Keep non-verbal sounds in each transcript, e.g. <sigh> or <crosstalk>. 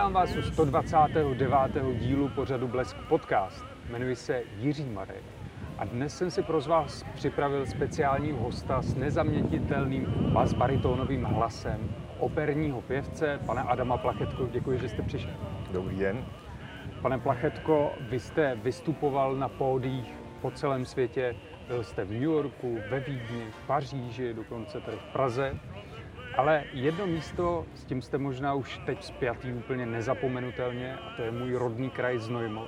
Vítám vás u 129. dílu pořadu Blesk Podcast. Jmenuji se Jiří Marek a dnes jsem si pro vás připravil speciální hosta s nezaměnitelným bas-baritónovým hlasem operního pěvce, pana Adama Plachetko. Děkuji, že jste přišel. Dobrý den. Pane Plachetko, vy jste vystupoval na pódiích po celém světě. Byl jste v New Yorku, ve Vídni, v Paříži, dokonce tady v Praze. Ale jedno místo, s tím jste možná už teď spjatý úplně nezapomenutelně, a to je můj rodný kraj Znojmo.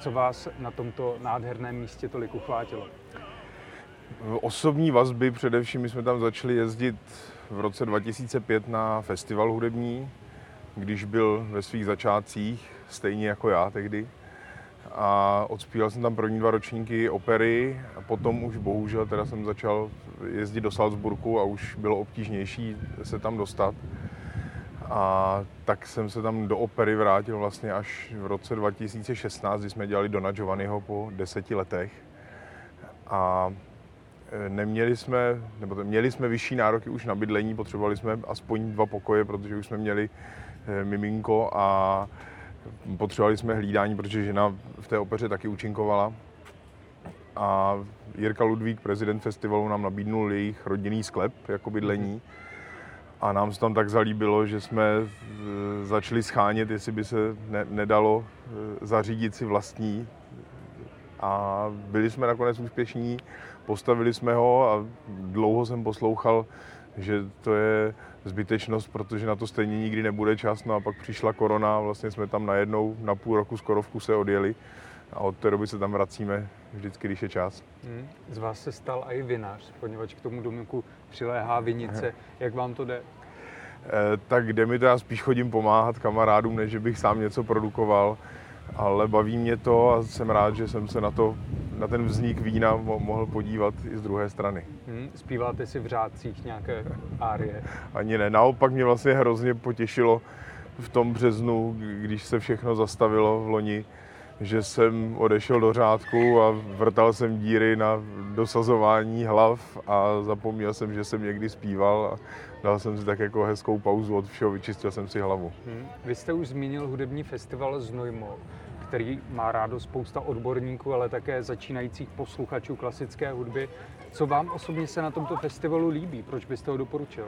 Co vás na tomto nádherném místě tolik uchvátilo? Osobní vazby, především my jsme tam začali jezdit v roce 2005 na festival hudební, když byl ve svých začátcích, stejně jako já tehdy. A odspíval jsem tam první dva ročníky opery a potom už bohužel teda jsem začal jezdit do Salzburgu a už bylo obtížnější se tam dostat. A tak jsem se tam do opery vrátil vlastně až v roce 2016, kdy jsme dělali Dona Giovanniho po deseti letech. A e, neměli jsme, nebo měli jsme vyšší nároky už na bydlení, potřebovali jsme aspoň dva pokoje, protože už jsme měli e, miminko a potřebovali jsme hlídání, protože žena v té opeře taky účinkovala. A Jirka Ludvík, prezident festivalu, nám nabídnul jejich rodinný sklep jako bydlení. A nám se tam tak zalíbilo, že jsme e, začali schánět, jestli by se ne, nedalo e, zařídit si vlastní. A byli jsme nakonec úspěšní, postavili jsme ho a dlouho jsem poslouchal, že to je zbytečnost, protože na to stejně nikdy nebude čas. No a pak přišla korona vlastně jsme tam najednou na půl roku skoro v kuse odjeli a od té doby se tam vracíme vždycky, když je čas. Hmm. Z vás se stal i vinař, poněvadž k tomu domku přiléhá vinice. Jak vám to jde? Eh, tak jde mi to, já spíš chodím pomáhat kamarádům, než bych sám něco produkoval, ale baví mě to a jsem rád, že jsem se na to, na ten vznik vína mohl podívat i z druhé strany. Hmm, zpíváte si v řádcích nějaké árie? Ani ne, naopak mě vlastně hrozně potěšilo v tom březnu, když se všechno zastavilo v loni, že jsem odešel do řádku a vrtal jsem díry na dosazování hlav a zapomněl jsem, že jsem někdy zpíval a dal jsem si tak jako hezkou pauzu od všeho, vyčistil jsem si hlavu. Hmm. Vy jste už zmínil hudební festival Znojmo, který má rádo spousta odborníků, ale také začínajících posluchačů klasické hudby. Co vám osobně se na tomto festivalu líbí? Proč byste ho doporučil?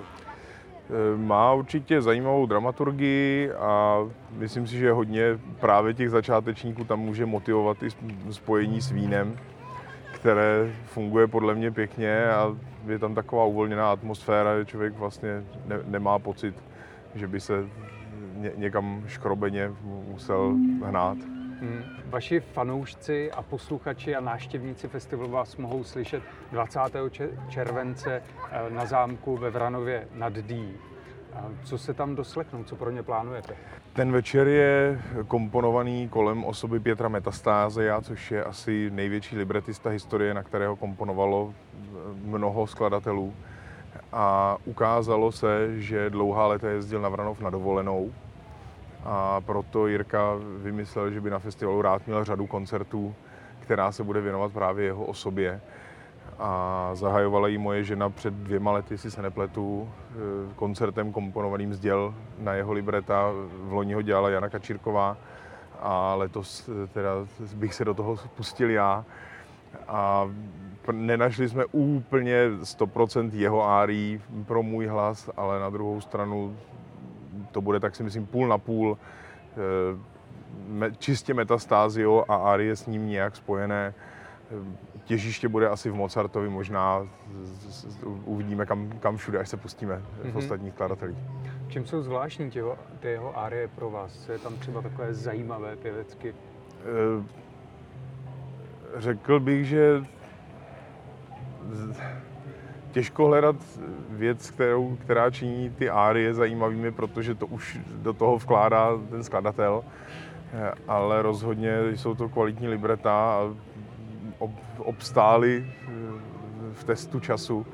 Eh, má určitě zajímavou dramaturgii a myslím si, že hodně právě těch začátečníků tam může motivovat i spojení s vínem, které funguje podle mě pěkně a je tam taková uvolněná atmosféra, že člověk vlastně ne, nemá pocit, že by se ně, někam škrobeně musel hnát. Hmm. Vaši fanoušci a posluchači a náštěvníci festivalu vás mohou slyšet 20. července eh, na zámku ve Vranově nad Dí. Co se tam doslechnou, co pro ně plánujete? Ten večer je komponovaný kolem osoby Pětra Metastázea, což je asi největší libretista historie, na kterého komponovalo mnoho skladatelů. A ukázalo se, že dlouhá léta jezdil na Vranov na dovolenou a proto Jirka vymyslel, že by na festivalu rád měl řadu koncertů, která se bude věnovat právě jeho osobě. A zahajovala ji moje žena před dvěma lety, jestli se nepletu, eh, koncertem komponovaným z děl na jeho libreta. V loni ho dělala Jana Kačírková a letos eh, teda bych se do toho pustil já. A nenašli jsme úplně 100% jeho árií pro můj hlas, ale na druhou stranu to bude tak si myslím půl na půl eh, čistě metastázio a árie s ním nějak spojené. Těžiště bude asi v Mozartovi, možná uvidíme, kam, kam všude, až se pustíme mm-hmm. v ostatních skladatelích. Čím jsou zvláštní těho, ty jeho árie pro vás? Co je tam třeba takové zajímavé pěvecky? Eh, řekl bych, že těžko hledat věc, kterou, která činí ty árie zajímavými, protože to už do toho vkládá ten skladatel, ale rozhodně jsou to kvalitní libreta a ob, obstály v testu času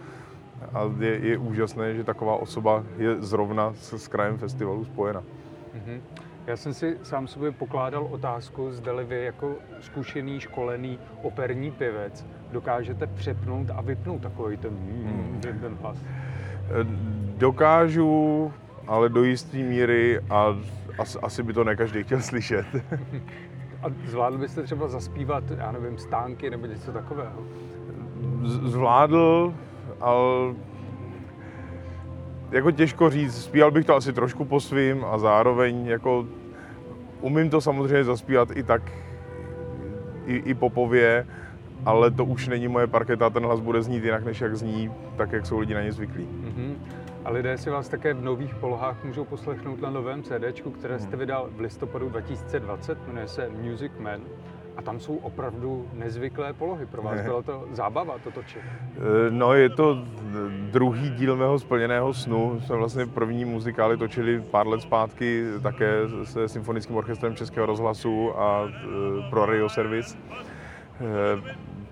a je, je úžasné, že taková osoba je zrovna s, s krajem festivalu spojena. Mm-hmm. Já jsem si sám sobě pokládal otázku, zda vy jako zkušený, školený operní pěvec dokážete přepnout a vypnout takový ten, hmm. ten hlas. Dokážu ale do jisté míry a asi, asi by to ne každý chtěl slyšet. <laughs> A zvládl byste třeba zaspívat, já nevím, stánky nebo něco takového? Zvládl, ale jako těžko říct, zpíval bych to asi trošku po svým a zároveň jako umím to samozřejmě zaspívat i tak, i, i popově, ale to už není moje parketa, ten hlas bude znít jinak, než jak zní, tak jak jsou lidi na ně zvyklí. Mm-hmm. A lidé si vás také v nových polohách můžou poslechnout na novém CD, které jste mhm. vydal v listopadu 2020, jmenuje se Music Man. A tam jsou opravdu nezvyklé polohy. Pro vás byla to zábava to točit? Eh, no, je to druhý díl mého splněného snu. Jsme vlastně první muzikály točili pár let zpátky také se Symfonickým orchestrem Českého rozhlasu a eh, pro Radio Service.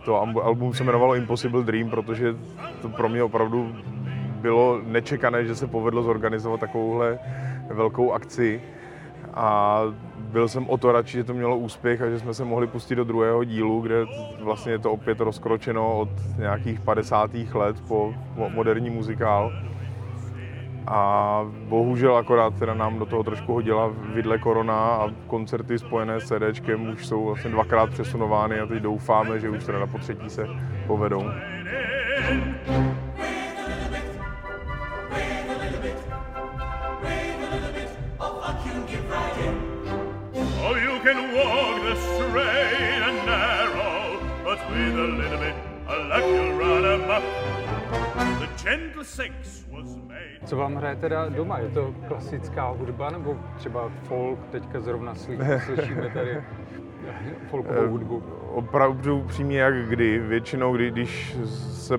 To album se jmenovalo Impossible Dream, protože to pro mě opravdu bylo nečekané, že se povedlo zorganizovat takovouhle velkou akci. A byl jsem o to radši, že to mělo úspěch a že jsme se mohli pustit do druhého dílu, kde vlastně je to opět rozkročeno od nějakých 50. let po moderní muzikál. A bohužel akorát teda nám do toho trošku hodila vidle korona a koncerty spojené s CDčkem už jsou vlastně dvakrát přesunovány a teď doufáme, že už teda na potřetí se povedou. the gentle six was made. Co vám hraje teda doma? Je to klasická hudba nebo třeba folk? Teďka zrovna <laughs> slyšíme tady folkovou hudbu. Opravdu přímě jak kdy. Většinou, kdy, když se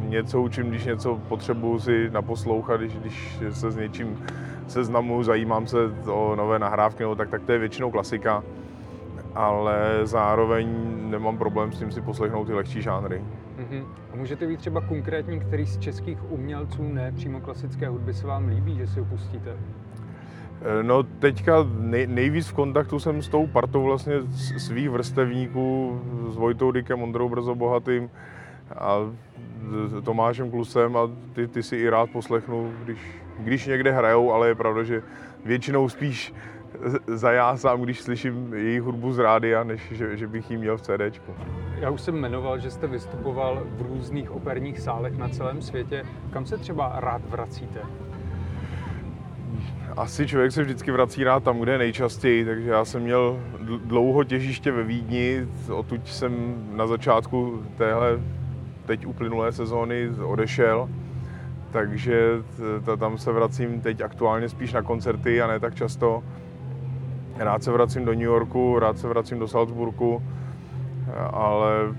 něco učím, když něco potřebuju si naposlouchat, když, když se s něčím seznamu, zajímám se o nové nahrávky, no, tak, tak to je většinou klasika, ale zároveň nemám problém s tím si poslechnout ty lehčí žánry. Uh-huh. A můžete být třeba konkrétní, který z českých umělců, ne přímo klasické hudby, se vám líbí, že si ho pustíte? Eh, no teďka nej, nejvíc v kontaktu jsem s tou partou vlastně svých vrstevníků, s Vojtou Dykem, Ondrou Brzo Bohatým a Tomášem Klusem a ty, ty si i rád poslechnu, když, když někde hrajou, ale je pravda, že většinou spíš za já sám, když slyším jejich hudbu z rádia, než že, že bych ji měl v CD. Já už jsem jmenoval, že jste vystupoval v různých operních sálech na celém světě. Kam se třeba rád vracíte? Asi člověk se vždycky vrací rád tam, kde je nejčastěji, takže já jsem měl dlouho těžiště ve Vídni, odtud jsem na začátku téhle teď uplynulé sezóny odešel, takže tam se vracím teď aktuálně spíš na koncerty a ne tak často. Rád se vracím do New Yorku, rád se vracím do Salzburgu, ale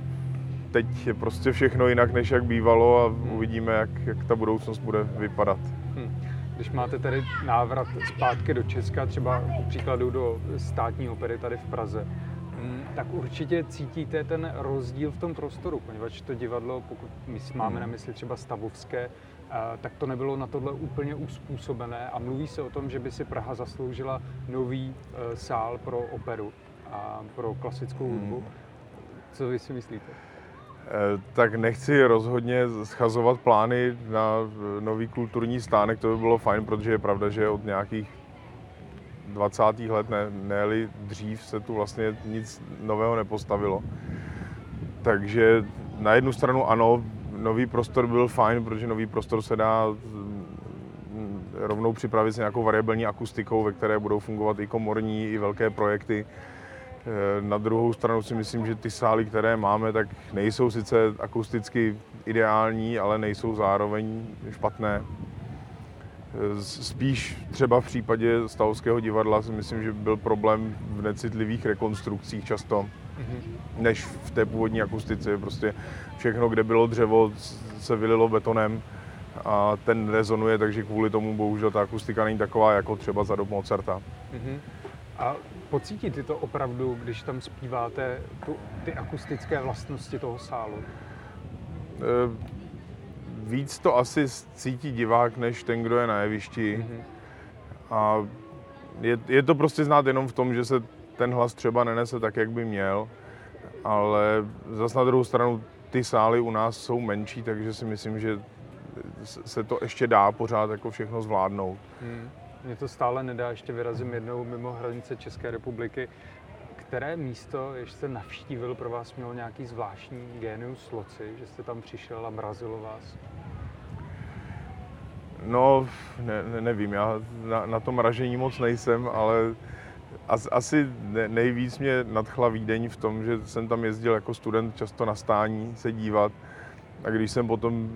teď je prostě všechno jinak, než jak bývalo a uvidíme, jak, jak ta budoucnost bude vypadat. Hmm. Když máte tady návrat zpátky do Česka, třeba ku příkladu do státní opery tady v Praze, Hmm, tak určitě cítíte ten rozdíl v tom prostoru, poněvadž to divadlo, pokud my máme hmm. na mysli třeba stavovské, tak to nebylo na tohle úplně uspůsobené a mluví se o tom, že by si Praha zasloužila nový e, sál pro operu a pro klasickou hudbu. Hmm. Co vy si myslíte? E, tak nechci rozhodně schazovat plány na nový kulturní stánek, to by bylo fajn, protože je pravda, že od nějakých 20. let, ne, ne dřív, se tu vlastně nic nového nepostavilo. Takže na jednu stranu ano, nový prostor byl fajn, protože nový prostor se dá mm, rovnou připravit s nějakou variabilní akustikou, ve které budou fungovat i komorní, i velké projekty. E, na druhou stranu si myslím, že ty sály, které máme, tak nejsou sice akusticky ideální, ale nejsou zároveň špatné. Spíš třeba v případě Stavovského divadla si myslím, že byl problém v necitlivých rekonstrukcích často. Než v té původní akustice. Prostě všechno, kde bylo dřevo, se vylilo betonem a ten rezonuje, takže kvůli tomu bohužel ta akustika není taková jako třeba za dob Mozarta. Mm-hmm. A pocítíte to opravdu, když tam zpíváte tu, ty akustické vlastnosti toho sálu? E, víc to asi cítí divák, než ten, kdo je na jevišti. Mm-hmm. A je, je to prostě znát jenom v tom, že se ten hlas třeba nenese tak, jak by měl, ale zas na druhou stranu ty sály u nás jsou menší, takže si myslím, že se to ještě dá pořád jako všechno zvládnout. Hmm. Mně to stále nedá, ještě vyrazím jednou mimo hranice České republiky. Které místo, jež jste navštívil, pro vás mělo nějaký zvláštní genius loci, že jste tam přišel a mrazilo vás? No, ne, ne, nevím, já na, na tom ražení moc nejsem, ale asi nejvíc mě nadchla Vídeň v tom, že jsem tam jezdil jako student často na stání se dívat a když jsem potom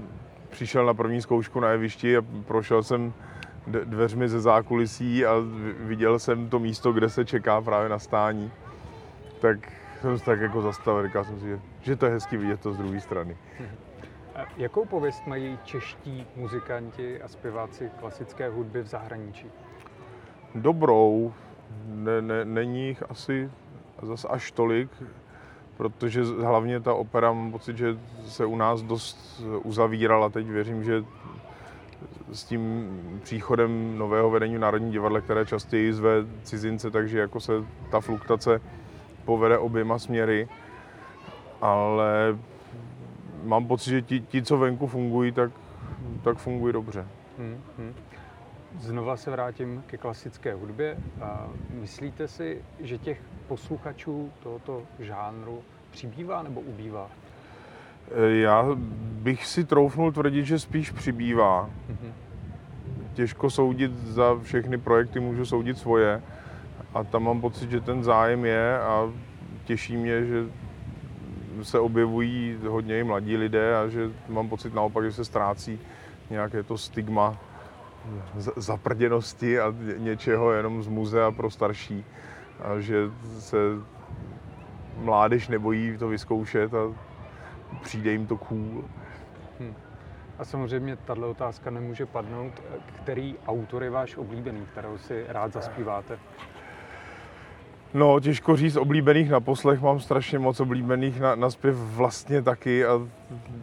přišel na první zkoušku na jevišti a prošel jsem dveřmi ze zákulisí a viděl jsem to místo, kde se čeká právě na stání, tak jsem se tak jako zastavil, říkal jsem si, že, že to je hezky vidět to z druhé strany. <laughs> Jakou pověst mají čeští muzikanti a zpěváci klasické hudby v zahraničí? Dobrou. Ne, ne, není jich asi zas až tolik, protože hlavně ta opera, mám pocit, že se u nás dost uzavírala. Teď věřím, že s tím příchodem nového vedení Národní divadla, které častěji zve cizince, takže jako se ta fluktace povede oběma směry. Ale mám pocit, že ti, ti co venku fungují, tak, tak fungují dobře. Hmm, hmm. Znova se vrátím ke klasické hudbě. A myslíte si, že těch posluchačů tohoto žánru přibývá nebo ubývá? Já bych si troufnul tvrdit, že spíš přibývá. Mm-hmm. Těžko soudit za všechny projekty, můžu soudit svoje. A tam mám pocit, že ten zájem je a těší mě, že se objevují hodně i mladí lidé a že mám pocit naopak, že se ztrácí nějaké to stigma zaprděnosti a něčeho jenom z muzea pro starší. A že se mládež nebojí to vyzkoušet a přijde jim to cool. Hmm. A samozřejmě tahle otázka nemůže padnout. Který autor je váš oblíbený, kterou si rád zaspíváte? No, těžko říct, oblíbených na poslech mám strašně moc oblíbených na, na zpěv vlastně taky a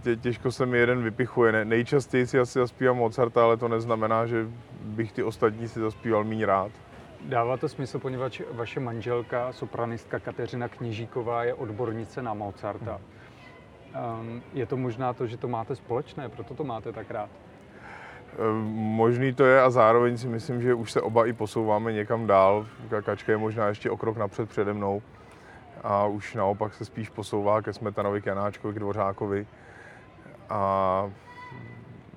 tě, těžko se mi jeden vypichuje. Ne, nejčastěji si asi zaspívám Mozarta, ale to neznamená, že bych ty ostatní si zaspíval méně rád. Dává to smysl, poněvadž vaše manželka, sopranistka Kateřina Kněžíková, je odbornice na Mozarta. Hmm. Um, je to možná to, že to máte společné, proto to máte tak rád? Um, možný to je a zároveň si myslím, že už se oba i posouváme někam dál. Kačka je možná ještě o krok napřed přede mnou a už naopak se spíš posouvá ke Smetanovi, k Janáčkovi, k Dvořákovi. A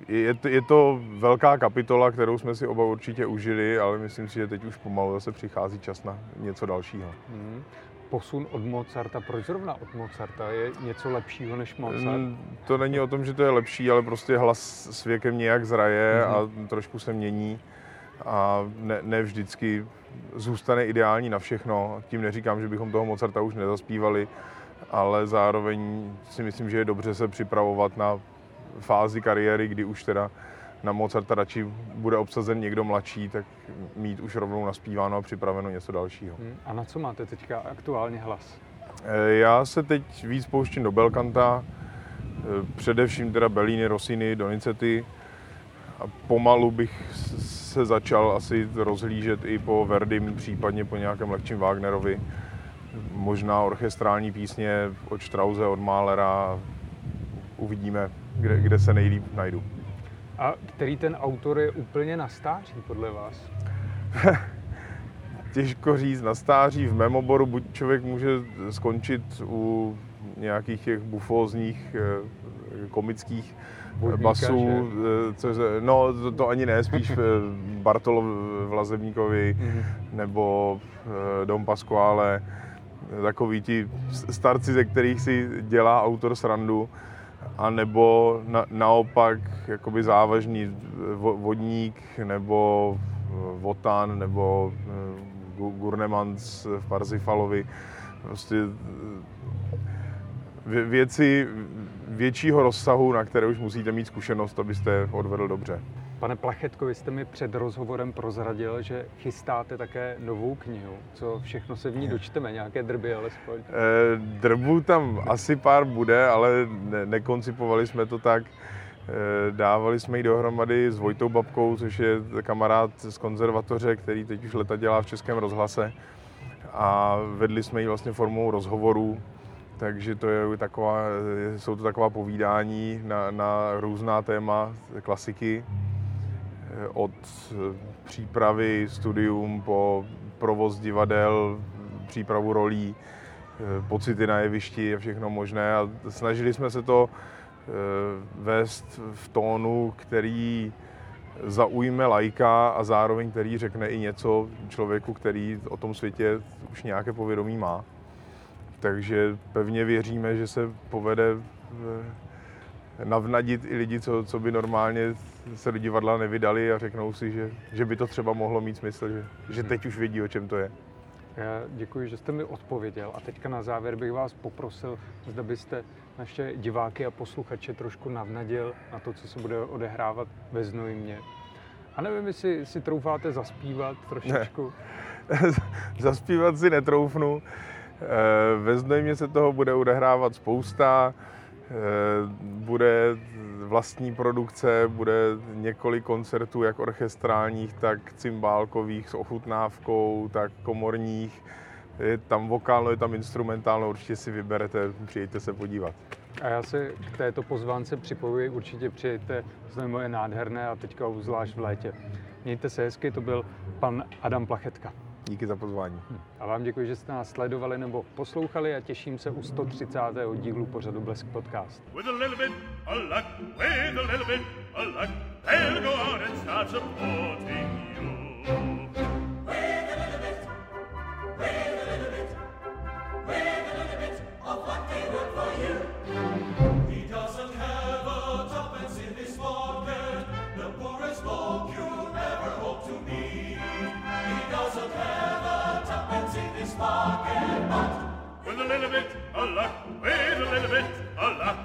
je, to, je to velká kapitola, kterou jsme si oba určitě užili, ale myslím si, že teď už pomalu zase přichází čas na něco dalšího. Hmm posun od Mozarta. Proč zrovna od Mozarta? Je něco lepšího než Mozart? Mm, to není o tom, že to je lepší, ale prostě hlas s věkem nějak zraje mm-hmm. a trošku se mění a ne, ne vždycky zůstane ideální na všechno. Tím neříkám, že bychom toho Mozarta už nezaspívali, ale zároveň si myslím, že je dobře se připravovat na fázi kariéry, kdy už teda na Mozarta radši bude obsazen někdo mladší, tak mít už rovnou naspíváno a připraveno něco dalšího. Hmm. A na co máte teďka aktuálně hlas? Eh, já se teď víc pouštím do Belkanta, eh, především teda Bellini, Rossini, Donizetti a pomalu bych se začal asi rozhlížet i po Verdim, případně po nějakém lehčím Wagnerovi. Možná orchestrální písně od Strause, od Mahlera. Uvidíme, kde, kde se nejlíp najdu. A který ten autor je úplně na stáří podle vás? <laughs> Těžko říct, na stáří v mém oboru buď člověk může skončit u nějakých těch bufózních eh, komických Budníka, basů, eh, co, no to, to ani ne, spíš Bartolo Vlazebníkovi mm-hmm. nebo eh, Dom Pasquale, takový ti starci, ze kterých si dělá autor srandu a nebo na, naopak jakoby závažný vodník nebo eh, Votan nebo eh, Gurnemans v Parzifalovi. Prostě eh, věci většího rozsahu, na které už musíte mít zkušenost, abyste odvedl dobře. Pane Plachetko, vy jste mi před rozhovorem prozradil, že chystáte také novou knihu. Co všechno se v ní dočteme? Nějaké drby alespoň? E, drbu tam asi pár bude, ale ne- nekoncipovali jsme to tak. E, dávali jsme ji dohromady s Vojtou Babkou, což je kamarád z konzervatoře, který teď už leta dělá v Českém rozhlase. A vedli jsme ji vlastně formou rozhovorů takže to je taková, jsou to taková povídání na, na různá téma klasiky. Od přípravy, studium po provoz divadel, přípravu rolí, pocity na jevišti a všechno možné. A snažili jsme se to eh, vést v tónu, který zaujme lajka a zároveň který řekne i něco člověku, který o tom světě už nějaké povědomí má. Takže pevně věříme, že se povede eh, navnadit i lidi, co, co by normálně se do divadla nevydali a řeknou si, že, že by to třeba mohlo mít smysl, že, že teď už vědí, o čem to je. Já děkuji, že jste mi odpověděl a teďka na závěr bych vás poprosil, zda byste naše diváky a posluchače trošku navnadil na to, co se bude odehrávat ve Znojmě. A nevím, jestli si troufáte zaspívat trošičku. Ne. <laughs> zaspívat si netroufnu. Eh, ve Znojmě se toho bude odehrávat spousta. Eh, bude vlastní produkce, bude několik koncertů, jak orchestrálních, tak cymbálkových s ochutnávkou, tak komorních. Je tam vokálno, je tam instrumentálno, určitě si vyberete, přijďte se podívat. A já se k této pozvánce připojuji, určitě přijďte, znamená je nádherné a teďka zvlášť v létě. Mějte se hezky, to byl pan Adam Plachetka. Díky za pozvání. A vám děkuji, že jste nás sledovali nebo poslouchali a těším se u 130. dílu pořadu Blesk Podcast. With a little bit of luck, with a little bit of luck, they'll go out and start supporting you. little bit, a lot, wait a little bit, a lot.